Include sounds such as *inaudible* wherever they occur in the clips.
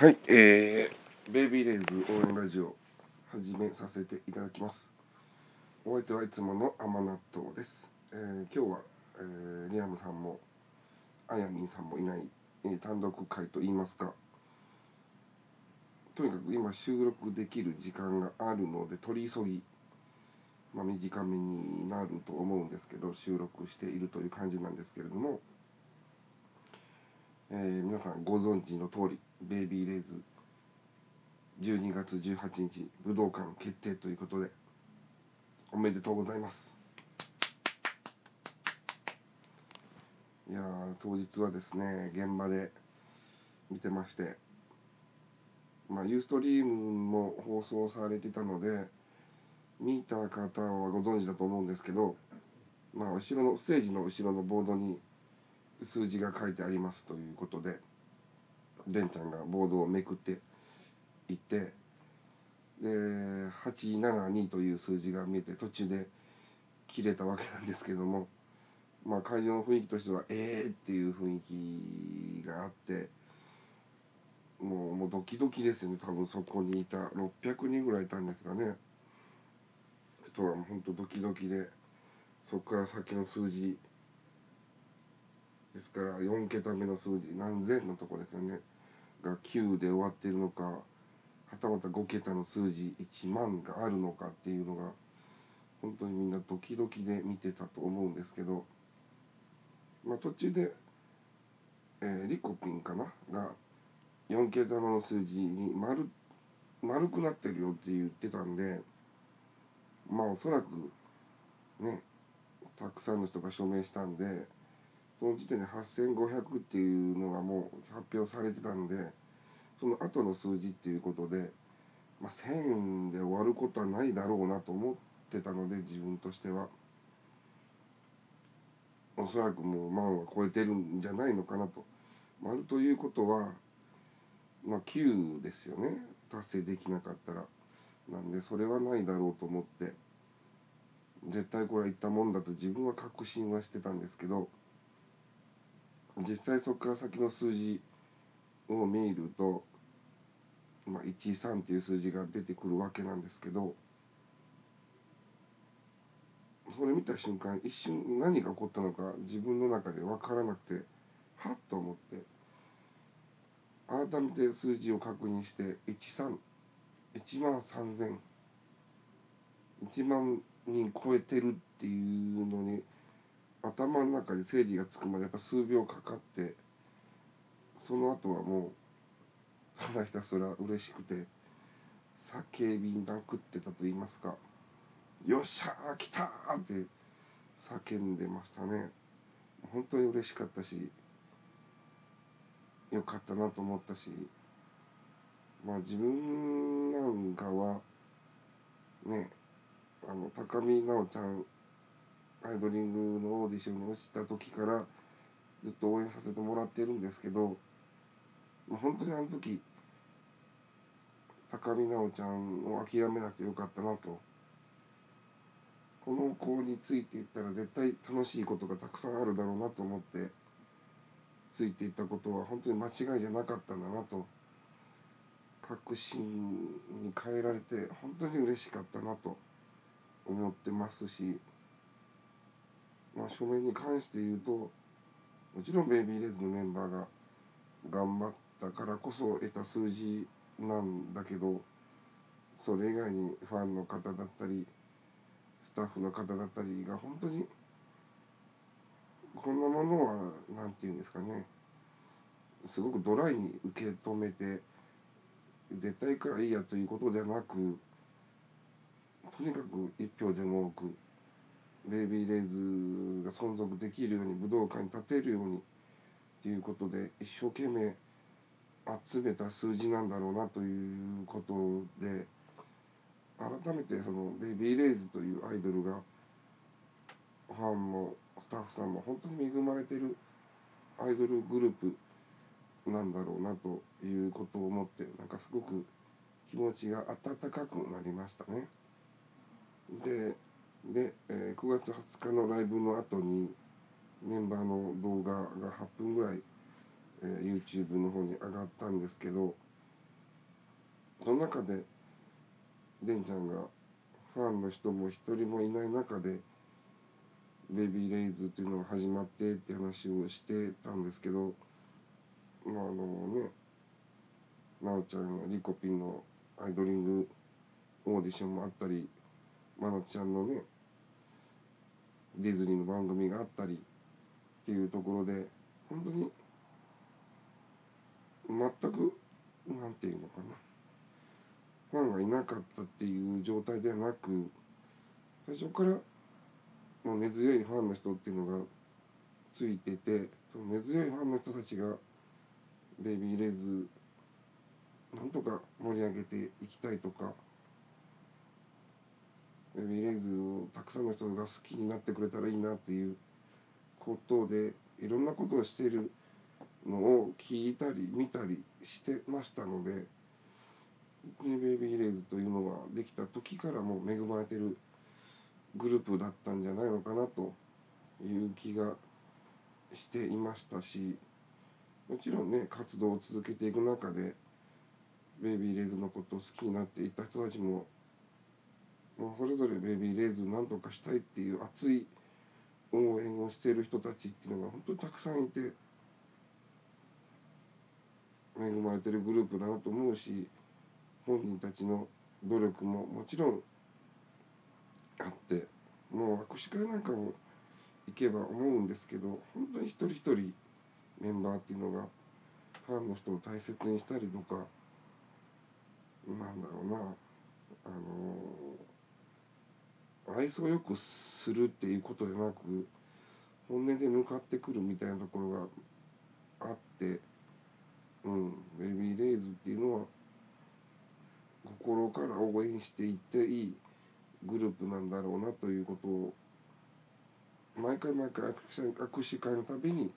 はい、えー、ベイビーレイズ応援ラジオ始めさせていただきます。お相手はいつもの甘納豆です。えー今日は、えーリアムさんもあやみんさんもいない、えー単独会と言いますか、とにかく今収録できる時間があるので取り急ぎ、まあ、短めになると思うんですけど収録しているという感じなんですけれども、えー皆さんご存知の通りベイビーレイズ12月18日武道館決定ということでおめでとうございます。いや当日はですね現場で見てましてまあユーストリームも放送されてたので見た方はご存知だと思うんですけどまあ後ろのステージの後ろのボードに数字が書いてありますということでレンちゃんがボードをめくっていってで872という数字が見えて途中で切れたわけなんですけどもまあ会場の雰囲気としてはえーっていう雰囲気があってもうもうドキドキですよね。多分そこにいた600人ぐらいいたんですがね。人はもう本当ドキドキでそこから先の数字ですから4桁目の数字何千のとこですよね。が9で終わってるのかはたまた5桁の数字1万があるのかっていうのが本当にみんなドキドキで見てたと思うんですけど、まあ、途中で、えーリコピンかな？が4桁目の数字に丸丸くなってるよって言ってたんでまあおそらくねたくさんの人が署名したんでその時点で8500っていうのがもう発表されてたんでその後の数字っていうことで、まあ、1000で終わることはないだろうなと思ってたので自分としては。おそらくもう万は超えてるんじゃないのかなと。丸ということはまあ9ですよね。達成できなかったら。なんでそれはないだろうと思って。絶対これはいったもんだと自分は確信はしてたんですけど実際そこから先の数字を見ると、まあ、13っていう数字が出てくるわけなんですけどそれ見た瞬間一瞬何が起こったのか自分の中で分からなくてはっと思って改めて数字を確認して131万3000 1万人超えてるっていうのに頭の中で整理がつくまでやっぱ数秒かかってその後はもうただひたすら嬉しくて叫びまくってたと言いますか「よっしゃー来た!」って叫んでましたね本当に嬉しかったしよかったなと思ったしまあ自分なんかはねあの高見直ちゃんアイドリングのオーディションに落ちた時からずっと応援させてもらってるんですけど本当にあの時高見直ちゃんを諦めなくてよかったなと。この子についていったら絶対楽しいことがたくさんあるだろうなと思ってついていったことは本当に間違いじゃなかったんだなと。確信に変えられて本当に嬉しかったなと思ってますしまあ、署名に関して言うともちろんベイビーレッズのメンバーが頑張ったからこそ得た数字なんだけどそれ以外にファンの方だったりスタッフの方だったりが本当にこんなものは何て言うんですかねすごくドライに受け止めて絶対いくらいいやということではなくとにかく一票でも多くベイビーレイズが存続できるように武道館に立てるようにということで一生懸命集めた数字なんだろうなということで改めてそのベイビーレイズというアイドルがファンもスタッフさんも本当に恵まれてるアイドルグループなんだろうなということを思ってなんかすごく気持ちが温かくなりましたね。でで、えー9月20日のライブの後にメンバーの動画が8分ぐらい、えー YouTube の方に上がったんですけどその中でデンちゃんがファンの人も一人もいない中でベビーレイズっていうのが始まってって話をしてたんですけどまああのねなおちゃんやリコピンのアイドリングオーディションもあったりまなちゃんのねディズニーの番組があったりっていうところで本当に全くなんていうのかな。ファンがいなかったっていう状態ではなく最初からもう根強いファンの人っていうのがついててその根強いファンの人たちがベビーレイズなんとか盛り上げていきたいとかベビーレイズをたくさんの人が好きになってくれたらいいなっていうことでいろんなことをしているのを聞いたり見たりしてましたのでベイビーレイズというのはできた時からも恵まれてるグループだったんじゃないのかなという気がしていましたしもちろんね活動を続けていく中でベイビーレイズのことを好きになっていた人たちももうそれぞれベビーレイズなんとかしたいっていう熱い応援をしている人たちっていうのが本当にたくさんいて恵まれてるグループだなと思うし本人たちの努力ももちろんあってもう握手会なんかも行けば思うんですけど本当に一人一人メンバーっていうのがファンの人を大切にしたりとかなんだろうなあの愛想よくするっていうことでなく本音で向かってくるみたいなところがあってうんベビーレイズっていうのは心から応援していっていいグループなんだろうなということを毎回毎回握手会のたびに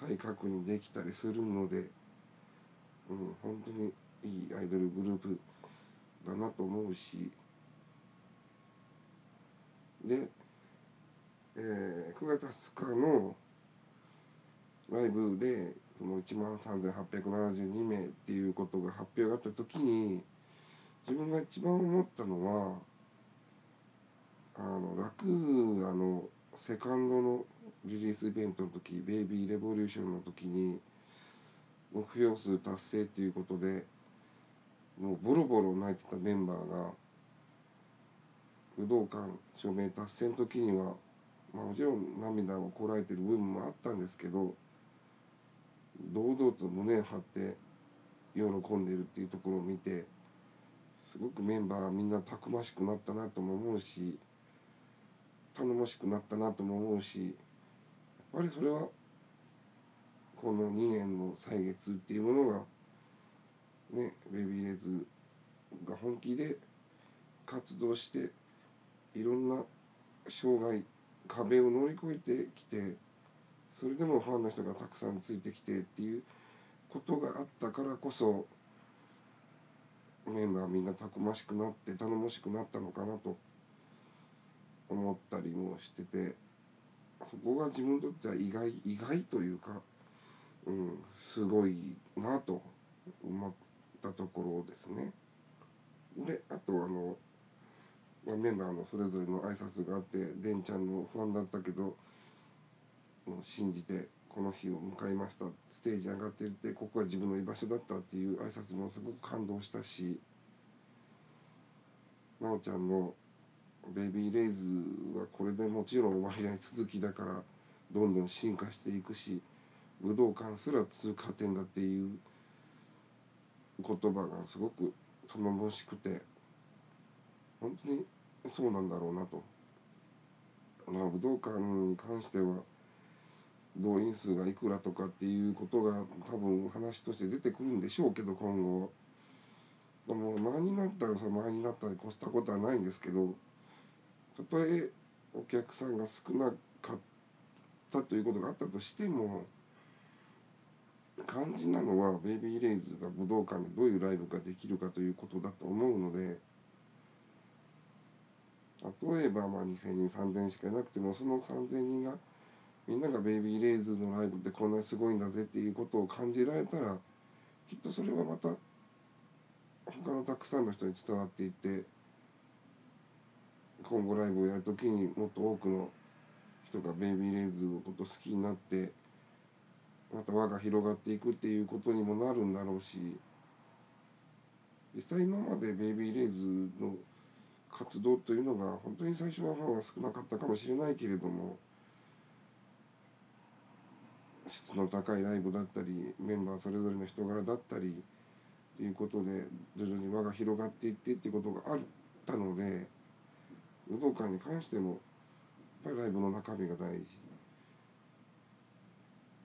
再確認できたりするので、うん、本当にいいアイドルグループだなと思うしで、えー、9月20日のライブでその1万3872名っていうことが発表があった時に自分が一番思ったのはあの楽あのセカンドのリリースイベントの時「ベイビーレボリューション」の時に目標数達成っていうことでもうボロボロ泣いてたメンバーが武道館署名達成の時には、まあ、もちろん涙をこらえてる部分もあったんですけど堂々と胸を張って喜んでるっていうところを見てすごくメンバーみんなたくましくなったなとも思うし頼もしくなったなとも思うしやっぱりそれはこの2年の歳月っていうものがねベビーレーズが本気で活動していろんな障害壁を乗り越えてきてそれでもファンの人がたくさんついてきてっていうことがあったからこそメンバーみんなたくましくなって頼もしくなったのかなと思ったりもしててそこが自分にとっては意外意外というか、うん、すごいなと思ったところですね。であとあの、メンバーのそれぞれの挨拶があってデンちゃんのファンだったけど信じてこの日を迎えました。ステージ上がっていてここが自分の居場所だったっていう挨拶もすごく感動したし奈緒ちゃんのベイビーレイズはこれでもちろん終わりない続きだからどんどん進化していくし武道館すら通過点だっていう言葉がすごく頼もしくて本当にそうなんだろうなと。まあ、武道館に関しては動員数がいくらとかっていうことが多分話として出てくるんでしょうけど今後でも前になったらさ前になったら越したことはないんですけどたとえお客さんが少なかったということがあったとしても肝心なのはベイビーレイズが武道館でどういうライブができるかということだと思うので例えばまあ2000人3000人しかいなくてもその3000人がみんながベイビーレイズのライブってこんなにすごいんだぜっていうことを感じられたらきっとそれはまた他のたくさんの人に伝わっていって今後ライブをやるときにもっと多くの人がベイビーレイズのこと好きになってまた輪が広がっていくっていうことにもなるんだろうし実際今までベイビーレイズの動というのが本当に最初はファンは少なかったかもしれないけれども質の高いライブだったりメンバーそれぞれの人柄だったりということで徐々に輪が広がっていってっていうことがあったので武道館に関してもやっぱりライブの中身が大事。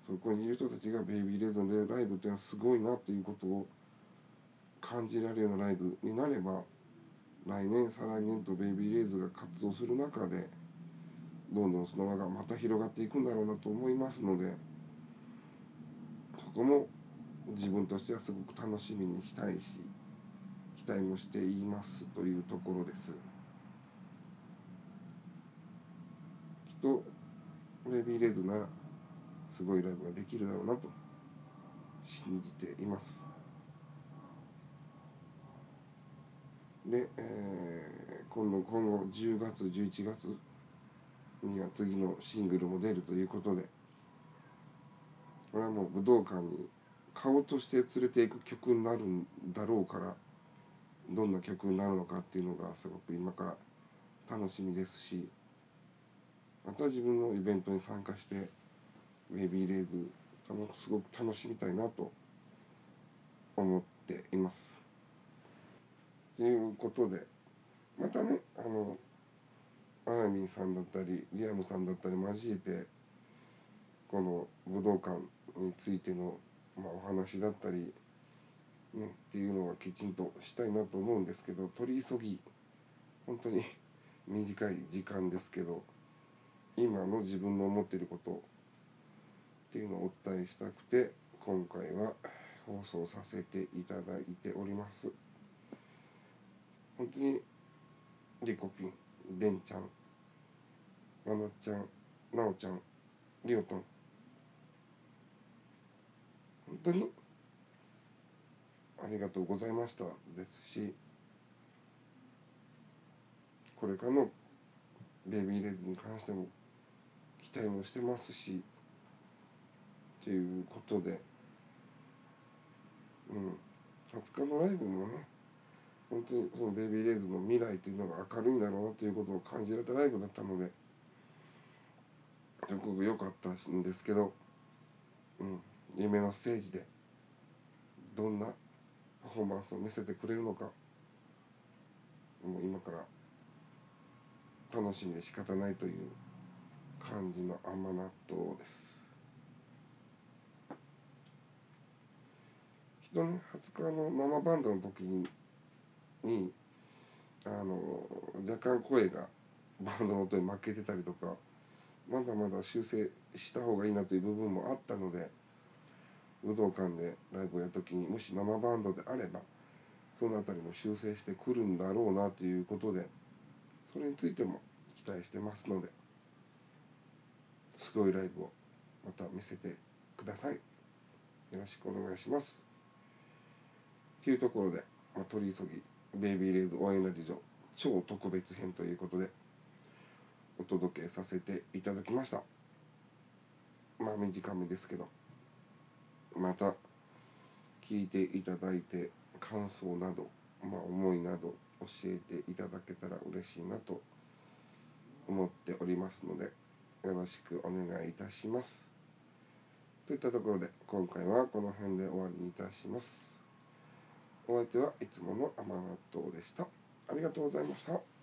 そこにいる人たちがベイビーレーズンでライブっていうのはすごいなっていうことを感じられるようなライブになれば来年再来年とベイビーレイズが活動する中でどんどんその輪がまた広がっていくんだろうなと思いますのでそこも自分としてはすごく楽しみにしたいし期待もしていますというところです。きっとベイビーレイズなすごいライブができるだろうなと信じています。で、えー、今度今後10月11月には次のシングルも出るということでこれはもう武道館に顔として連れていく曲になるんだろうからどんな曲になるのかっていうのがすごく今から楽しみですしまた自分のイベントに参加してベビーレイズすごく楽しみたいなと思っています。ということでまたねあのアラミンさんだったりリアムさんだったり交えてこの武道館についての、まあ、お話だったり、ね、っていうのはきちんとしたいなと思うんですけど取り急ぎ本当に *laughs* 短い時間ですけど今の自分の思っていることっていうのをお伝えしたくて今回は放送させていただいております。本当にリコピン、デンちゃん、まなちゃん、なおちゃん、りおとん。本当に？ありがとうございましたですし、これからのベイビーレディに関しても期待もしてますし、ということで、うん、20日のライブもね、本当にそのベビーレイズの未来というのが明るいんだろうということを感じられたライブだったのですごく良かったんですけど、うん、夢のステージでどんなパフォーマンスを見せてくれるのかもう今から楽しみで仕方ないという感じの甘納豆です。人ね20日の生バンドの時ににあの若干声がバンドの音に負けてたりとかまだまだ修正した方がいいなという部分もあったので武道館でライブをやるときにもし生バンドであればその辺りも修正してくるんだろうなということでそれについても期待してますのですごいライブをまた見せてください。よろしくお願いします。というところで、まあ、取り急ぎベイビーレイズ応援ラジオ超特別編ということでお届けさせていただきました。まあ短めですけどまた聞いていただいて感想など、まあ、思いなど教えていただけたら嬉しいなと思っておりますのでよろしくお願いいたします。といったところで今回はこの辺で終わりにいたします。お相手はいつもの甘納豆でした。ありがとうございました。